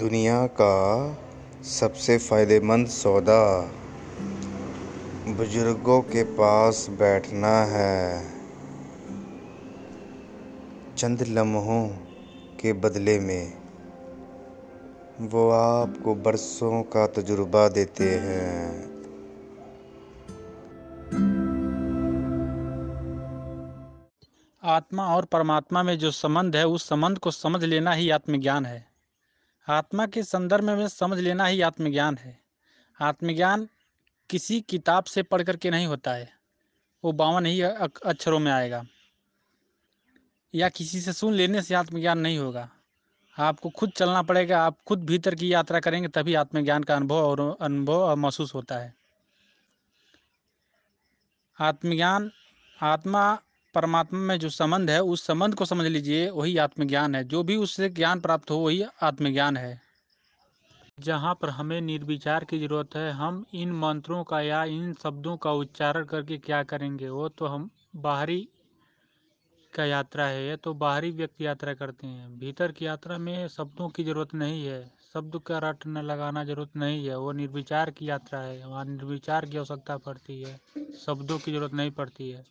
दुनिया का सबसे फ़ायदेमंद सौदा बुज़ुर्गों के पास बैठना है। चंद लम्हों के बदले में वो आपको बरसों का तजुर्बा देते हैं। आत्मा और परमात्मा में जो संबंध है, उस संबंध को समझ लेना ही आत्मज्ञान है। आत्मा के संदर्भ में समझ लेना ही आत्मज्ञान है। आत्मज्ञान किसी किताब से पढ़ करके नहीं होता है। वो बावन ही अक्षरों में आएगा। या किसी से सुन लेने से आत्मज्ञान नहीं होगा। आपको खुद चलना पड़ेगा, आप खुद भीतर की यात्रा करेंगे, तभी आत्मज्ञान का अनुभव और अनुभव महसूस होता है। आत्मज्ञान, आत्मा परमात्मा में जो संबंध है, उस संबंध को समझ लीजिए, वही आत्मज्ञान है। जो भी उससे ज्ञान प्राप्त हो, वही आत्मज्ञान है। जहाँ पर हमें निर्विचार की ज़रूरत है, हम इन मंत्रों का या इन शब्दों का उच्चारण करके क्या करेंगे? वो तो हम बाहरी का यात्रा है, ये तो बाहरी व्यक्ति यात्रा करते हैं। भीतर की यात्रा में शब्दों की ज़रूरत नहीं है, शब्द का रट न लगाना ज़रूरत नहीं है, वो निर्विचार की यात्रा है। वहाँ निर्विचार की आवश्यकता पड़ती है, शब्दों की ज़रूरत नहीं पड़ती है।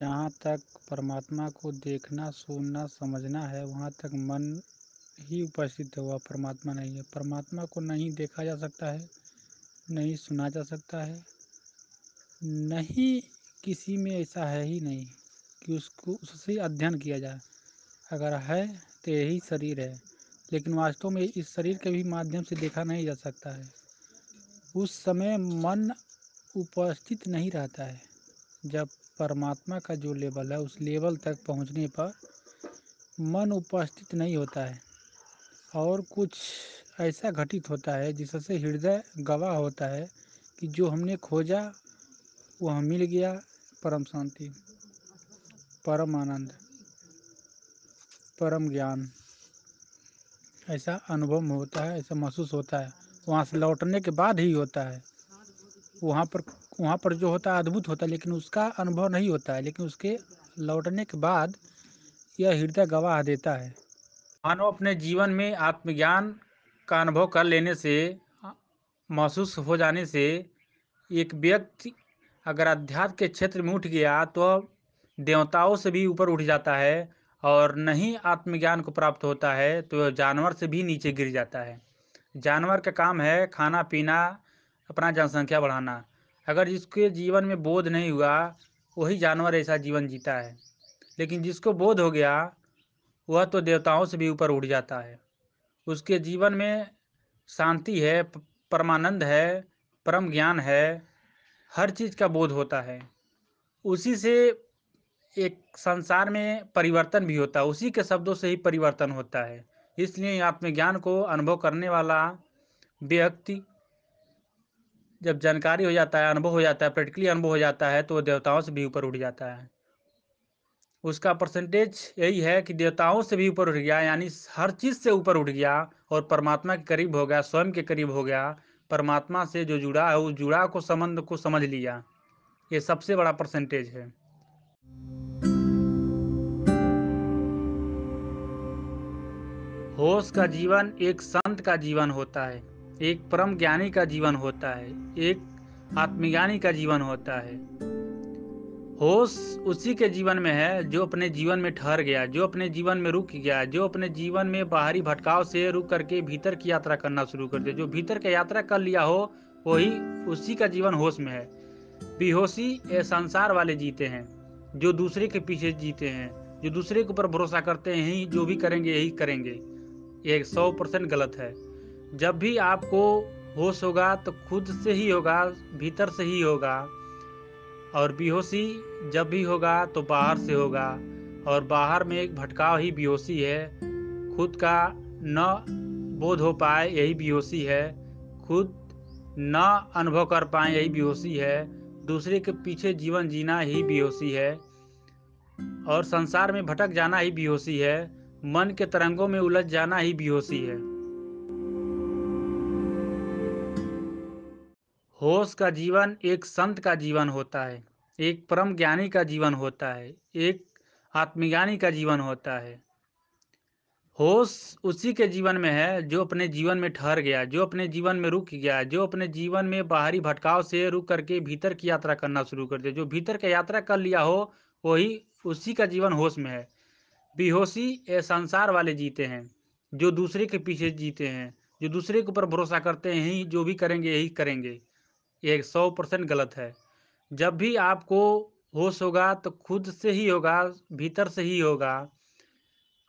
जहाँ तक परमात्मा को देखना, सुनना, समझना है, वहाँ तक मन ही उपस्थित हुआ परमात्मा नहीं है। परमात्मा को नहीं देखा जा सकता है, नहीं सुना जा सकता है, नहीं किसी में ऐसा है ही नहीं कि उसको, उससे अध्ययन किया जाए। अगर है तो यही शरीर है, लेकिन वास्तव में इस शरीर के भी माध्यम से देखा नहीं जा सकता है। उस समय मन उपस्थित नहीं रहता है। जब परमात्मा का जो लेवल है, उस लेवल तक पहुँचने पर मन उपस्थित नहीं होता है। और कुछ ऐसा घटित होता है, जिससे हृदय गवाह होता है कि जो हमने खोजा, वह मिल गया परम शांति, परम आनंद, परम ज्ञान। ऐसा अनुभव होता है, ऐसा महसूस होता है। वहाँ से लौटने के बाद ही होता है। वहाँ पर वहाँ पर जो होता है, अद्भुत होता है, लेकिन उसका अनुभव नहीं होता है। लेकिन उसके लौटने के बाद यह हृदय गवाह देता है। मानव अपने जीवन में आत्मज्ञान का अनुभव कर लेने से, महसूस हो जाने से, एक व्यक्ति अगर अध्यात्म के क्षेत्र में उठ गया तो देवताओं से भी ऊपर उठ जाता है और नहीं आत्मज्ञान को प्राप्त होता है तो जानवर से भी नीचे गिर जाता है। जानवर का काम है खाना पीना, अपना जनसंख्या बढ़ाना। अगर जिसके जीवन में बोध नहीं हुआ, वही जानवर ऐसा जीवन जीता है। लेकिन जिसको बोध हो गया, वह तो देवताओं से भी ऊपर उठ जाता है। उसके जीवन में शांति है परमानंद है, परम ज्ञान है, हर चीज़ का बोध होता है। उसी से एक संसार में परिवर्तन भी होता है उसी के शब्दों से ही परिवर्तन होता है। इसलिए आत्मज्ञान को अनुभव करने वाला व्यक्ति जब जानकारी हो जाता है, अनुभव हो जाता है, प्रैक्टिकली अनुभव हो जाता है तो वो देवताओं से भी ऊपर उठ जाता है। उसका परसेंटेज यही है कि देवताओं से भी ऊपर उठ गया, यानी हर चीज़ से ऊपर उठ गया और परमात्मा के करीब हो गया, स्वयं के करीब हो गया, परमात्मा से जो जुड़ा है, उस जुड़ा को संबंध को समझ लिया। ये सबसे बड़ा परसेंटेज है। होश का जीवन एक संत का जीवन होता है। एक परम ज्ञानी का जीवन होता है, एक आत्मज्ञानी का जीवन होता है। होश उसी के जीवन में है जो अपने जीवन में ठहर गया, जो अपने जीवन में रुक गया, जो अपने जीवन में बाहरी भटकाव से रुक करके भीतर की यात्रा करना शुरू कर दिया। जो भीतर का यात्रा कर लिया हो, वही उसी का जीवन होश में है। बेहोशी ये संसार वाले जीते हैं, जो दूसरे के पीछे जीते हैं, जो दूसरे के ऊपर भरोसा करते हैं जो भी करेंगे, यही करेंगे। ये सौ परसेंट गलत है। जब भी आपको होश होगा तो खुद से ही होगा, भीतर से ही होगा। और बेहोशी जब भी होगा तो बाहर से होगा। और बाहर में एक भटकाव ही बेहोशी है। खुद का न बोध हो पाए यही बेहोशी है। खुद न अनुभव कर पाए यही बेहोशी है। दूसरे के पीछे जीवन जीना ही बेहोशी है। और संसार में भटक जाना ही बेहोशी है। मन के तरंगों में उलझ जाना ही बेहोशी है। होश का जीवन एक संत का जीवन होता है, एक परम ज्ञानी का जीवन होता है, एक आत्मज्ञानी का जीवन होता है। होश उसी के जीवन में है जो अपने जीवन में ठहर गया, जो अपने जीवन में रुक गया, जो अपने जीवन में बाहरी भटकाव से रुक करके भीतर की यात्रा करना शुरू कर दिया। जो भीतर की यात्रा कर लिया हो, वही उसी का जीवन होश में है। बेहोशी ये संसार वाले जीते हैं, जो दूसरे के पीछे जीते हैं, जो दूसरे के ऊपर भरोसा करते हैं ही जो भी करेंगे, यही करेंगे। ये सौ परसेंट गलत है। जब भी आपको होश होगा तो खुद से ही होगा, भीतर से ही होगा।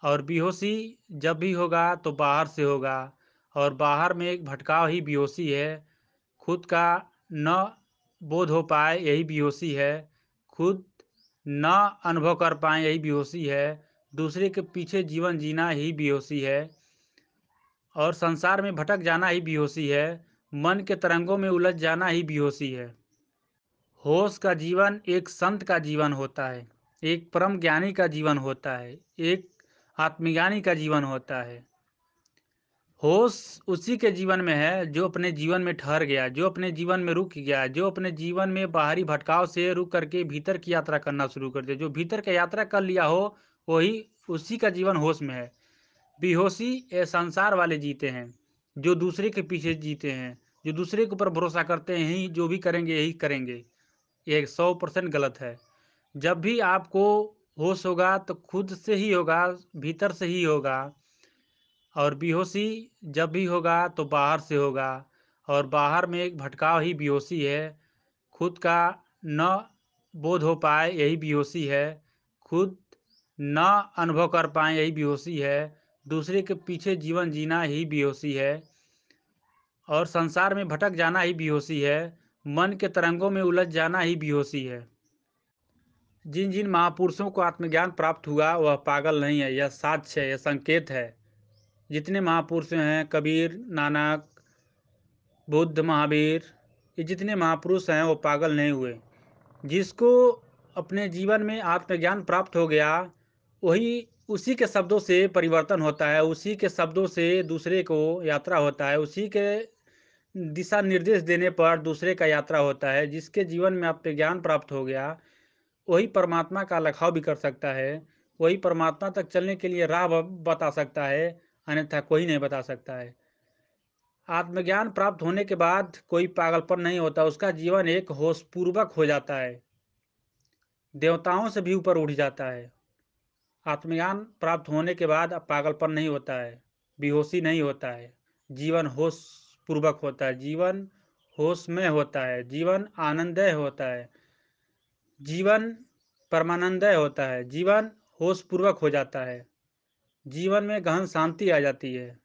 और बेहोशी जब भी होगा तो बाहर से होगा। और बाहर में एक भटकाव ही बेहोशी है। खुद का न बोध हो पाए, यही बेहोशी है। खुद न अनुभव कर पाए, यही बेहोशी है। दूसरे के पीछे जीवन जीना ही बेहोशी है। और संसार में भटक जाना ही बेहोशी है। मन के तरंगों में उलझ जाना ही बेहोशी है। होश का जीवन एक संत का जीवन होता है, एक परम ज्ञानी का जीवन होता है, एक आत्मज्ञानी का जीवन होता है। होश उसी के जीवन में है जो अपने जीवन में ठहर गया, जो अपने जीवन में रुक गया, जो अपने जीवन में बाहरी भटकाव से रुक करके भीतर की यात्रा करना शुरू कर दिया। जो भीतर का यात्रा कर लिया हो, वही उसी का जीवन होश में है। बेहोशी संसार वाले जीते हैं। जो दूसरे के पीछे जीते हैं, जो दूसरे के ऊपर भरोसा करते हैं ही जो भी करेंगे, यही करेंगे। ये सौ परसेंट गलत है। जब भी आपको होश होगा तो खुद से ही होगा, भीतर से ही होगा। और बेहोशी जब भी होगा तो बाहर से होगा। और बाहर में एक भटकाव ही बेहोशी है। खुद का न बोध हो पाए, यही बेहोशी है। खुद न अनुभव कर पाए, यही बेहोशी है। दूसरे के पीछे जीवन जीना ही बेहोशी है और संसार में भटक जाना ही बेहोशी है। मन के तरंगों में उलझ जाना ही बेहोशी है। जिन जिन महापुरुषों को आत्मज्ञान प्राप्त हुआ, वह पागल नहीं है। यह साक्ष्य है, यह संकेत है। जितने महापुरुष हैं, कबीर, नानक, बुद्ध, महावीर, ये जितने महापुरुष हैं, वो पागल नहीं हुए। जिसको अपने जीवन में आत्मज्ञान प्राप्त हो गया, वही उसी के शब्दों से परिवर्तन होता है, उसी के शब्दों से दूसरे को यात्रा होता है, उसी के दिशा निर्देश देने पर दूसरे का यात्रा होता है, जिसके जीवन में आपके ज्ञान प्राप्त हो गया, वही परमात्मा का लखाव भी कर सकता है, वही परमात्मा तक चलने के लिए राह बता सकता है, अन्यथा कोई नहीं बता सकता है। आत्मज्ञान प्राप्त होने के बाद कोई पागलपन नहीं होता, उसका जीवन एक होशपूर्वक हो जाता है, देवताओं से भी ऊपर उठ जाता है। आत्मज्ञान प्राप्त होने के बाद अब पागलपन नहीं होता है, बेहोशी नहीं होता है। जीवन होश पूर्वक होता है, जीवन होशमय होता है, जीवन आनंदय होता है, जीवन परमानंदय होता है, जीवन होश पूर्वक हो जाता है, जीवन में गहन शांति आ जाती है।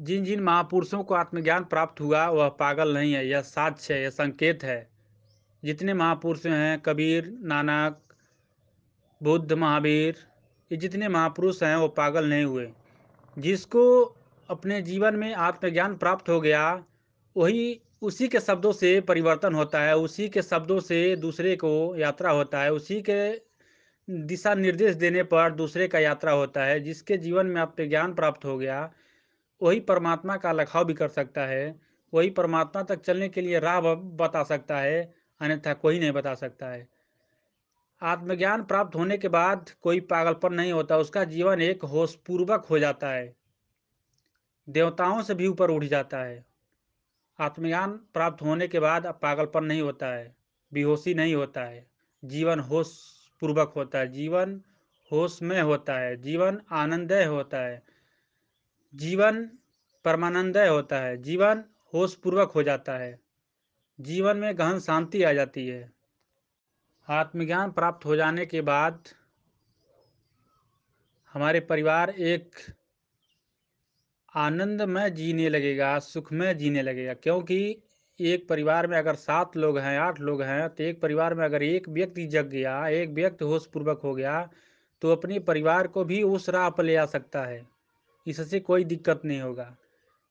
जिन जिन महापुरुषों को आत्मज्ञान प्राप्त हुआ, वह पागल नहीं है, यह साक्ष्य है, यह संकेत है। जितने महापुरुष हैं, कबीर, नानक बुद्ध महावीर, ये जितने महापुरुष हैं वो पागल नहीं हुए। जिसको अपने जीवन में आत्मज्ञान प्राप्त हो गया, वही उसी के शब्दों से परिवर्तन होता है, उसी के शब्दों से दूसरे को यात्रा होता है, उसी के दिशा निर्देश देने पर दूसरे का यात्रा होता है। जिसके जीवन में आपके ज्ञान प्राप्त हो गया, वही परमात्मा का लखाव भी कर सकता है, वही परमात्मा तक चलने के लिए राह बता सकता है, अन्यथा कोई नहीं बता सकता है। आत्मज्ञान प्राप्त होने के बाद कोई पागलपन नहीं होता, उसका जीवन एक होशपूर्वक हो जाता है। देवताओं से भी ऊपर उठ जाता है। आत्मज्ञान प्राप्त होने के बाद पागलपन नहीं होता है, बेहोशी नहीं होता है। जीवन होश पूर्वक होता है, जीवन होशमय होता है, जीवन आनंदय होता है, जीवन परमानंदय होता है, जीवन होश पूर्वक हो जाता है। जीवन में गहन शांति आ जाती है। आत्मज्ञान प्राप्त हो जाने के बाद हमारे परिवार एक आनंद में जीने लगेगा सुख में जीने लगेगा। क्योंकि एक परिवार में अगर सात लोग हैं, आठ लोग हैं तो एक परिवार में अगर एक व्यक्ति जग गया, एक व्यक्ति होशपूर्वक हो गया तो अपने परिवार को भी उस राह पर ले आ सकता है। इससे कोई दिक्कत नहीं होगा।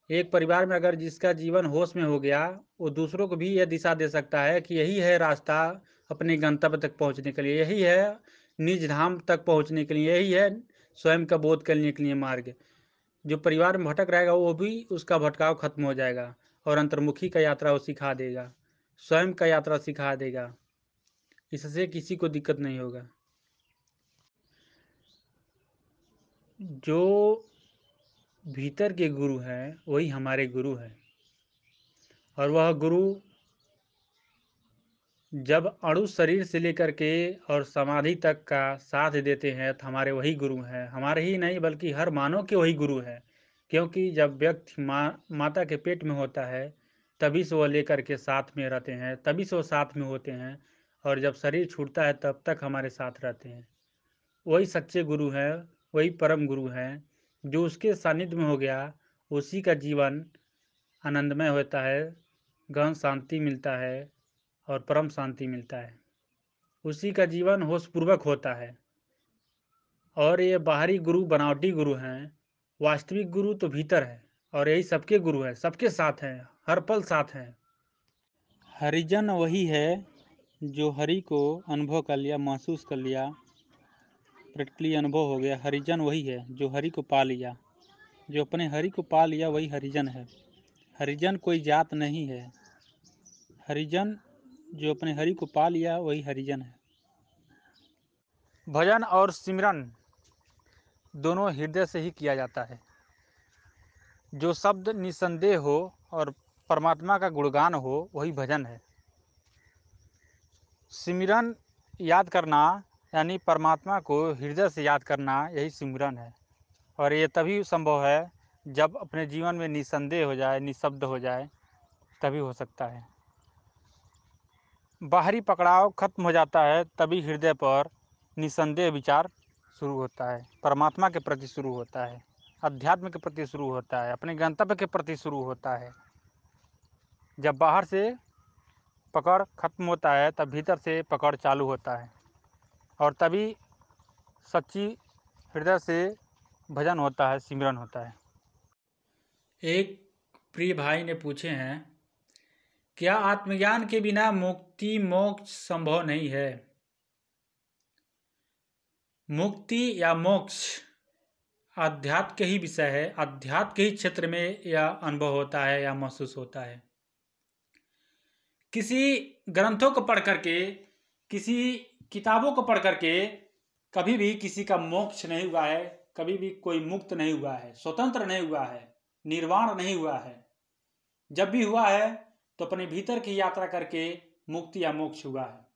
एक परिवार में अगर जिसका जीवन होश में हो गया, वो दूसरों को भी यह दिशा दे सकता है कि यही है रास्ता अपने गंतव्य तक पहुँचने के लिए। यही है, निज धाम तक पहुँचने के लिए। यही है, स्वयं का बोध करने के लिए मार्ग। जो परिवार में भटक रहेगा, वो भी उसका भटकाव खत्म हो जाएगा और अंतर्मुखी का यात्रा वो सिखा देगा। स्वयं का यात्रा सिखा देगा। इससे किसी को दिक्कत नहीं होगा। जो भीतर के गुरु हैं, वही हमारे गुरु हैं। और वह गुरु जब अणु शरीर से लेकर के और समाधि तक का साथ देते हैं तो हमारे वही गुरु हैं। हमारे ही नहीं, बल्कि हर मानव के वही गुरु हैं। क्योंकि जब व्यक्ति मा, माता के पेट में होता है, तभी से वो लेकर के साथ में रहते हैं, तभी से वो साथ में होते हैं, और जब शरीर छूटता है, तब तक हमारे साथ रहते हैं। वही सच्चे गुरु हैं, वही परम गुरु हैं, जो उसके सानिध्य में हो गया, उसी का जीवन आनंदमय होता है, गहन शांति मिलता है और परम शांति मिलता है। उसी का जीवन होशपूर्वक होता है। और ये बाहरी गुरु, बनावटी गुरु हैं। वास्तविक गुरु तो भीतर है और यही सबके गुरु है, सबके साथ हैं, हर पल साथ हैं। हरिजन वही है जो हरि को अनुभव कर लिया, महसूस कर लिया प्रैक्टिकली अनुभव हो गया। हरिजन वही है जो हरि को पा लिया। जो अपने हरि को पा लिया, वही हरिजन है। हरिजन कोई जात नहीं है। हरिजन जो अपने हरि को पा लिया, वही हरिजन है। भजन और सिमरन दोनों हृदय से ही किया जाता है। जो शब्द निसंदेह हो और परमात्मा का गुणगान हो, वही भजन है। सिमरन याद करना, यानी परमात्मा को हृदय से याद करना, यही सिमरन है। और ये तभी संभव है, जब अपने जीवन में निसंदेह हो जाए, निशब्द हो जाए, तभी हो सकता है। बाहरी पकड़ाव खत्म हो जाता है, तभी हृदय पर निसंदेह विचार शुरू होता है। परमात्मा के प्रति शुरू होता है, अध्यात्म के प्रति शुरू होता है, अपने गंतव्य के प्रति शुरू होता है। जब बाहर से पकड़ खत्म होता है, तब भीतर से पकड़ चालू होता है और तभी सच्ची हृदय से भजन होता है, सिमरन होता है। एक प्रिय भाई ने पूछे हैं क्या आत्मज्ञान के बिना मुक्ति, मोक्ष संभव नहीं है? मुक्ति या मोक्ष अध्यात्म के ही विषय है। अध्यात्म के ही क्षेत्र में यह अनुभव होता है या महसूस होता है। किसी ग्रंथों को पढ़ करके, किसी किताबों को पढ़ करके कभी भी किसी का मोक्ष नहीं हुआ है, कभी भी कोई मुक्त नहीं हुआ है, स्वतंत्र नहीं हुआ है, निर्वाण नहीं हुआ है। जब भी हुआ है तो अपने भीतर की यात्रा करके मुक्ति या मोक्ष हुआ है।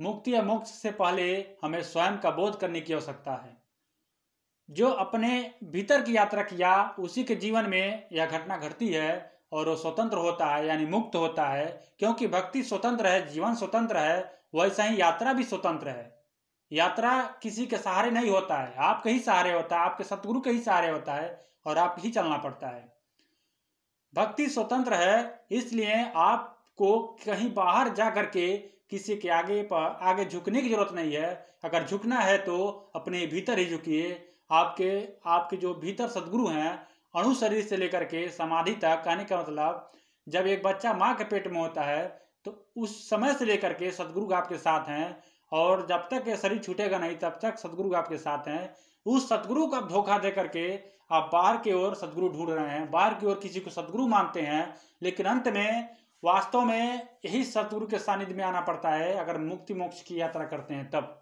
मुक्ति या मोक्ष से पहले हमें स्वयं का बोध करने की आवश्यकता है। जो अपने भीतर की यात्रा किया, उसी के जीवन में यह घटना घटती है और वो स्वतंत्र होता है, यानी मुक्त होता है, क्योंकि भक्ति स्वतंत्र है, जीवन स्वतंत्र है, वैसा ही यात्रा भी स्वतंत्र है। यात्रा किसी के सहारे नहीं होता है। आपके ही सहारे होता है, आपके सतगुरु के ही सहारे होता है और आप ही चलना पड़ता है। भक्ति स्वतंत्र है, इसलिए आपको कहीं बाहर जा करके किसी के आगे पर आगे झुकने की ज़रूरत नहीं है। अगर झुकना है तो अपने भीतर ही झुकिए। आपके आपके जो भीतर सदगुरु हैं, अणु शरीर से लेकर के समाधि तक, कहने का मतलब जब एक बच्चा माँ के पेट में होता है तो उस समय से लेकर के सदगुरु आपके साथ हैं, और जब तक ये शरीर छूटेगा नहीं, तब तक सदगुरु आपके साथ हैं। उस सदगुरु का धोखा दे करके आप बाहर की ओर सदगुरु ढूंढ रहे हैं, बाहर की ओर किसी को सदगुरु मानते हैं, लेकिन अंत में वास्तव में यही सदगुरु के सानिध्य में आना पड़ता है, अगर मुक्ति मोक्ष की यात्रा करते हैं तब।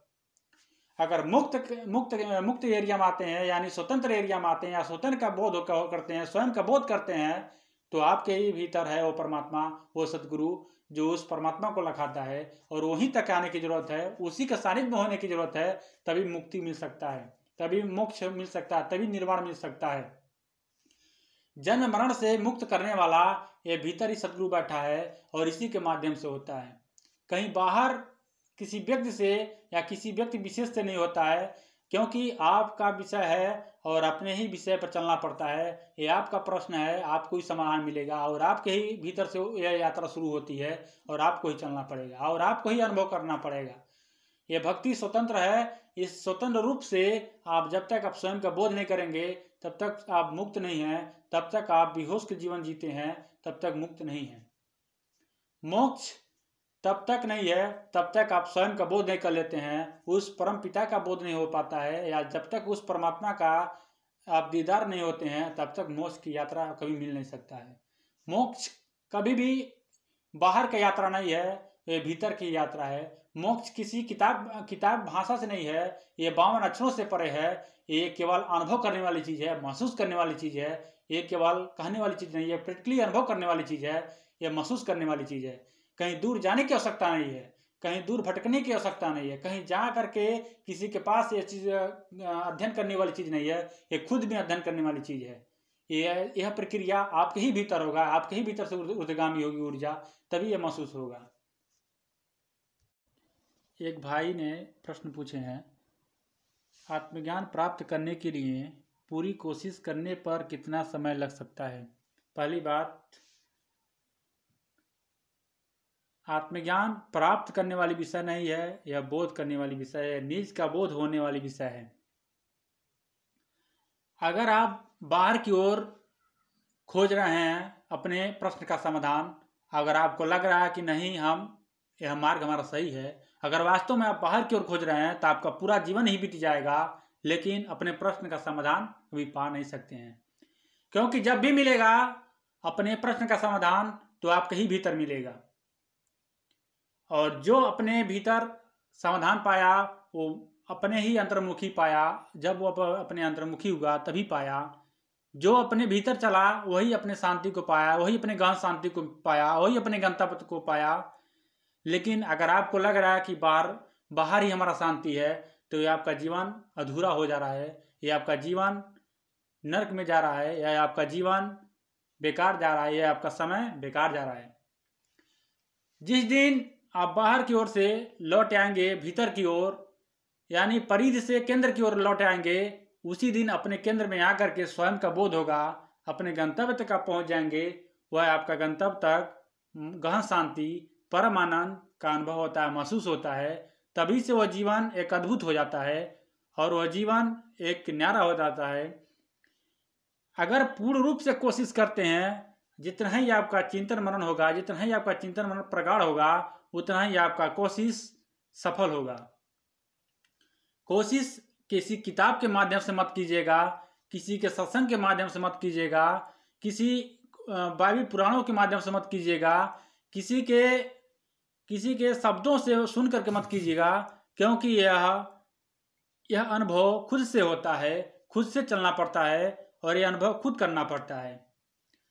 अगर मुक्त मुक्त मुक्त एरिया में आते हैं, यानी स्वतंत्र एरिया में आते हैं, या स्वतंत्र का बोध करते हैं, स्वयं का बोध करते हैं तो आपके ही भीतर है वो परमात्मा, वो सदगुरु, जो उस परमात्मा को लखाता है, और वहीं तक आने की ज़रूरत है, उसी का सानिध्य में होने की ज़रूरत है, तभी मुक्ति मिल सकता है। तभी मोक्ष मिल सकता है, तभी निर्वाण मिल सकता है। जन्म मरण से मुक्त करने वाला ये भीतर ही सदगुरु बैठा है और इसी के माध्यम से होता है। कहीं बाहर किसी व्यक्ति से या किसी व्यक्ति विशेष से नहीं होता है, क्योंकि आपका विषय है और अपने ही विषय पर चलना पड़ता है। ये आपका प्रश्न है, आपको ही समाधान मिलेगा और आपके ही भीतर से यह यात्रा शुरू होती है और आपको ही चलना पड़ेगा और आपको ही अनुभव करना पड़ेगा। ये भक्ति स्वतंत्र है इस स्वतंत्र रूप से आप जब तक आप स्वयं का बोध नहीं करेंगे, तब तक आप मुक्त नहीं हैं, तब तक आप बेहोश के जीवन जीते हैं, तब तक मुक्त नहीं है। मोक्ष तब तक नहीं है, तब तक आप स्वयं का बोध नहीं कर लेते हैं, उस परम पिता का बोध नहीं हो पाता है, या जब तक उस परमात्मा का आप दीदार नहीं होते हैं, तब तक मोक्ष की यात्रा कभी मिल नहीं सकता है। मोक्ष कभी भी बाहर का यात्रा नहीं है भीतर की यात्रा है। मोक्ष किसी किताब किताब भाषा से नहीं है। ये बावन अक्षरों से परे है। ये केवल अनुभव करने वाली चीज़ है, महसूस करने वाली चीज़ है। ये केवल कहने वाली चीज़ नहीं है प्रैक्टिकली अनुभव करने वाली चीज़ है। ये महसूस करने वाली चीज़ है। कहीं दूर जाने की आवश्यकता नहीं है। कहीं दूर भटकने की आवश्यकता नहीं है। कहीं जा करके किसी के पास ये चीज़, अध्ययन करने वाली चीज़ नहीं है। ये खुद भी अध्ययन करने वाली चीज़ है। यह यह प्रक्रिया आपके ही भीतर होगा। आपके ही भीतर से उर्दगामी होगी ऊर्जा। तभी यह महसूस होगा। एक भाई ने प्रश्न पूछे हैं, आत्मज्ञान प्राप्त करने के लिए पूरी कोशिश करने पर कितना समय लग सकता है? पहली बात, आत्मज्ञान प्राप्त करने वाली विषय नहीं है यह बोध करने वाली विषय है निज का बोध होने वाली विषय है। अगर आप बाहर की ओर खोज रहे हैं अपने प्रश्न का समाधान, अगर आपको लग रहा है कि नहीं, हम, यह मार्ग हमारा सही है अगर वास्तव में आप बाहर की ओर खोज रहे हैं तो आपका पूरा जीवन ही बीत जाएगा, लेकिन अपने प्रश्न का समाधान कभी पा नहीं सकते हैं। क्योंकि जब भी मिलेगा अपने प्रश्न का समाधान तो आपके ही भीतर मिलेगा। और जो अपने भीतर समाधान पाया, वो अपने ही अंतर्मुखी पाया, जब वो अपने अंतर्मुखी हुआ, तभी पाया। जो अपने भीतर चला, वही अपने शांति को पाया, वही अपने गहन शांति को पाया, वही अपने गंतव्य को पाया। लेकिन अगर आपको लग रहा है कि बाहर बाहर ही हमारा शांति है तो ये आपका जीवन अधूरा हो जा रहा है, ये आपका जीवन नरक में जा रहा है, या आपका जीवन बेकार जा रहा है, या आपका समय बेकार जा रहा है। जिस दिन आप बाहर की ओर से लौट आएँगे, भीतर की ओर, यानी परिध से केंद्र की ओर लौट आएँगे, उसी दिन अपने केंद्र में आकर के स्वयं का बोध होगा, अपने गंतव्य तक आप पहुँच जाएँगे, वह आपका गंतव्य तक गहन शांति परम आनंद का अनुभव होता है, महसूस होता है, तभी से वह जीवन एक अद्भुत हो जाता है और वह जीवन एक न्यारा हो जाता है। अगर पूर्ण रूप से कोशिश करते हैं, जितना ही आपका चिंतन मनन होगा, जितना ही आपका चिंतन मनन प्रगाढ़ होगा, उतना ही आपका कोशिश सफल होगा। कोशिश किसी किताब के माध्यम से मत कीजिएगा, किसी के सत्संग के माध्यम से मत कीजिएगा, किसी बाइबल पुराणों के माध्यम से मत कीजिएगा, किसी के किसी के शब्दों से सुन करके मत कीजिएगा, क्योंकि यह यह अनुभव खुद से होता है, खुद से चलना पड़ता है और यह अनुभव खुद करना पड़ता है।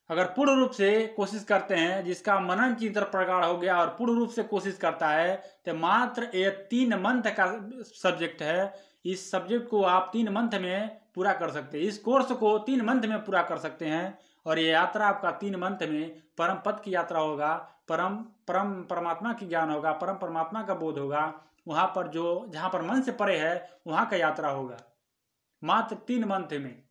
अगर पूर्ण रूप से कोशिश करते हैं, जिसका मनन चिंतन प्रगाढ़ हो गया और पूर्ण रूप से कोशिश करता है तो मात्र ये तीन मंथ का सब्जेक्ट है। इस सब्जेक्ट को आप तीन मंथ में पूरा कर सकते हैं। इस कोर्स को तीन मंथ में पूरा कर सकते हैं। और ये यात्रा आपका तीन मंथ में परम पद की यात्रा होगा, परम परम परमात्मा की ज्ञान होगा, परम परमात्मा का बोध होगा, वहाँ पर जो, जहाँ पर मन से परे है, वहाँ का यात्रा होगा। मात्र तीन मंथ में।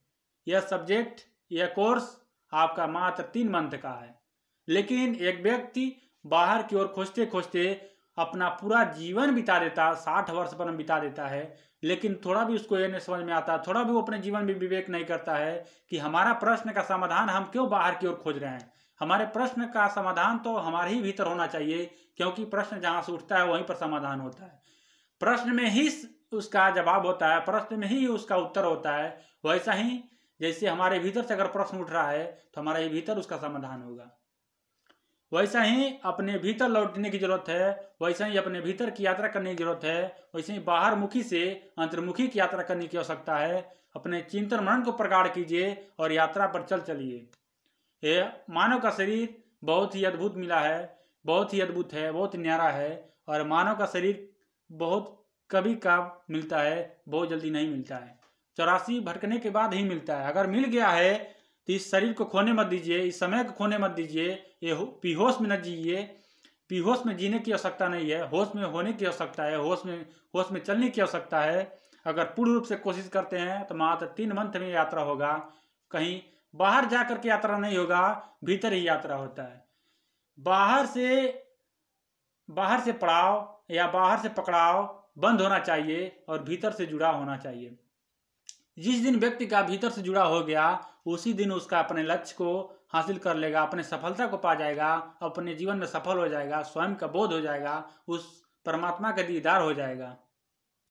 यह सब्जेक्ट, यह कोर्स आपका मात्र तीन मंथ का है। लेकिन एक व्यक्ति बाहर की ओर खोजते खोजते अपना पूरा जीवन बिता देता, साठ वर्ष पर बिता देता है, लेकिन थोड़ा भी उसको ये नहीं समझ में आता, थोड़ा भी वो अपने जीवन में विवेक नहीं करता है कि हमारा प्रश्न का समाधान हम क्यों बाहर की ओर खोज रहे हैं। हमारे प्रश्न का समाधान तो हमारे ही भीतर होना चाहिए, क्योंकि प्रश्न जहाँ से उठता है वहीं पर समाधान होता है। प्रश्न में ही उसका जवाब होता है, प्रश्न में ही उसका उत्तर होता है, वैसा ही जैसे हमारे भीतर से अगर प्रश्न उठ रहा है तो हमारे भीतर उसका समाधान होगा। वैसा ही अपने भीतर लौटने की ज़रूरत है, वैसा ही अपने भीतर की यात्रा करने की ज़रूरत है, वैसे ही बाहर मुखी से अंतर्मुखी की यात्रा करने की आवश्यकता है। अपने चिंतन मनन को प्रगाढ़ कीजिए और यात्रा पर चल चलिए। ये मानव का शरीर बहुत ही अद्भुत मिला है, बहुत ही अद्भुत है, बहुत न्यारा है और मानव का शरीर बहुत कभी का मिलता है, बहुत जल्दी नहीं मिलता है। चौरासी भटकने के बाद ही मिलता है। अगर मिल गया है तो इस शरीर को खोने मत दीजिए, इस समय को खोने मत दीजिए। ये पीहोश में न जीजिए पीहोश में जीने की आवश्यकता नहीं है, होश में होने की आवश्यकता है, होश में होश में चलने की आवश्यकता है। अगर पूर्ण रूप से कोशिश करते हैं तो मात्र तीन मंथ में यात्रा होगा। कहीं बाहर जा करके यात्रा नहीं होगा, भीतर ही यात्रा होता है। बाहर से बाहर से पड़ाव या बाहर से पकड़ाव बंद होना चाहिए और भीतर से जुड़ा होना चाहिए। जिस दिन व्यक्ति का भीतर से जुड़ा हो गया, उसी दिन उसका अपने लक्ष्य को हासिल कर लेगा, अपने सफलता को पा जाएगा, अपने जीवन में सफल हो जाएगा, स्वयं का बोध हो जाएगा, उस परमात्मा का दीदार हो जाएगा।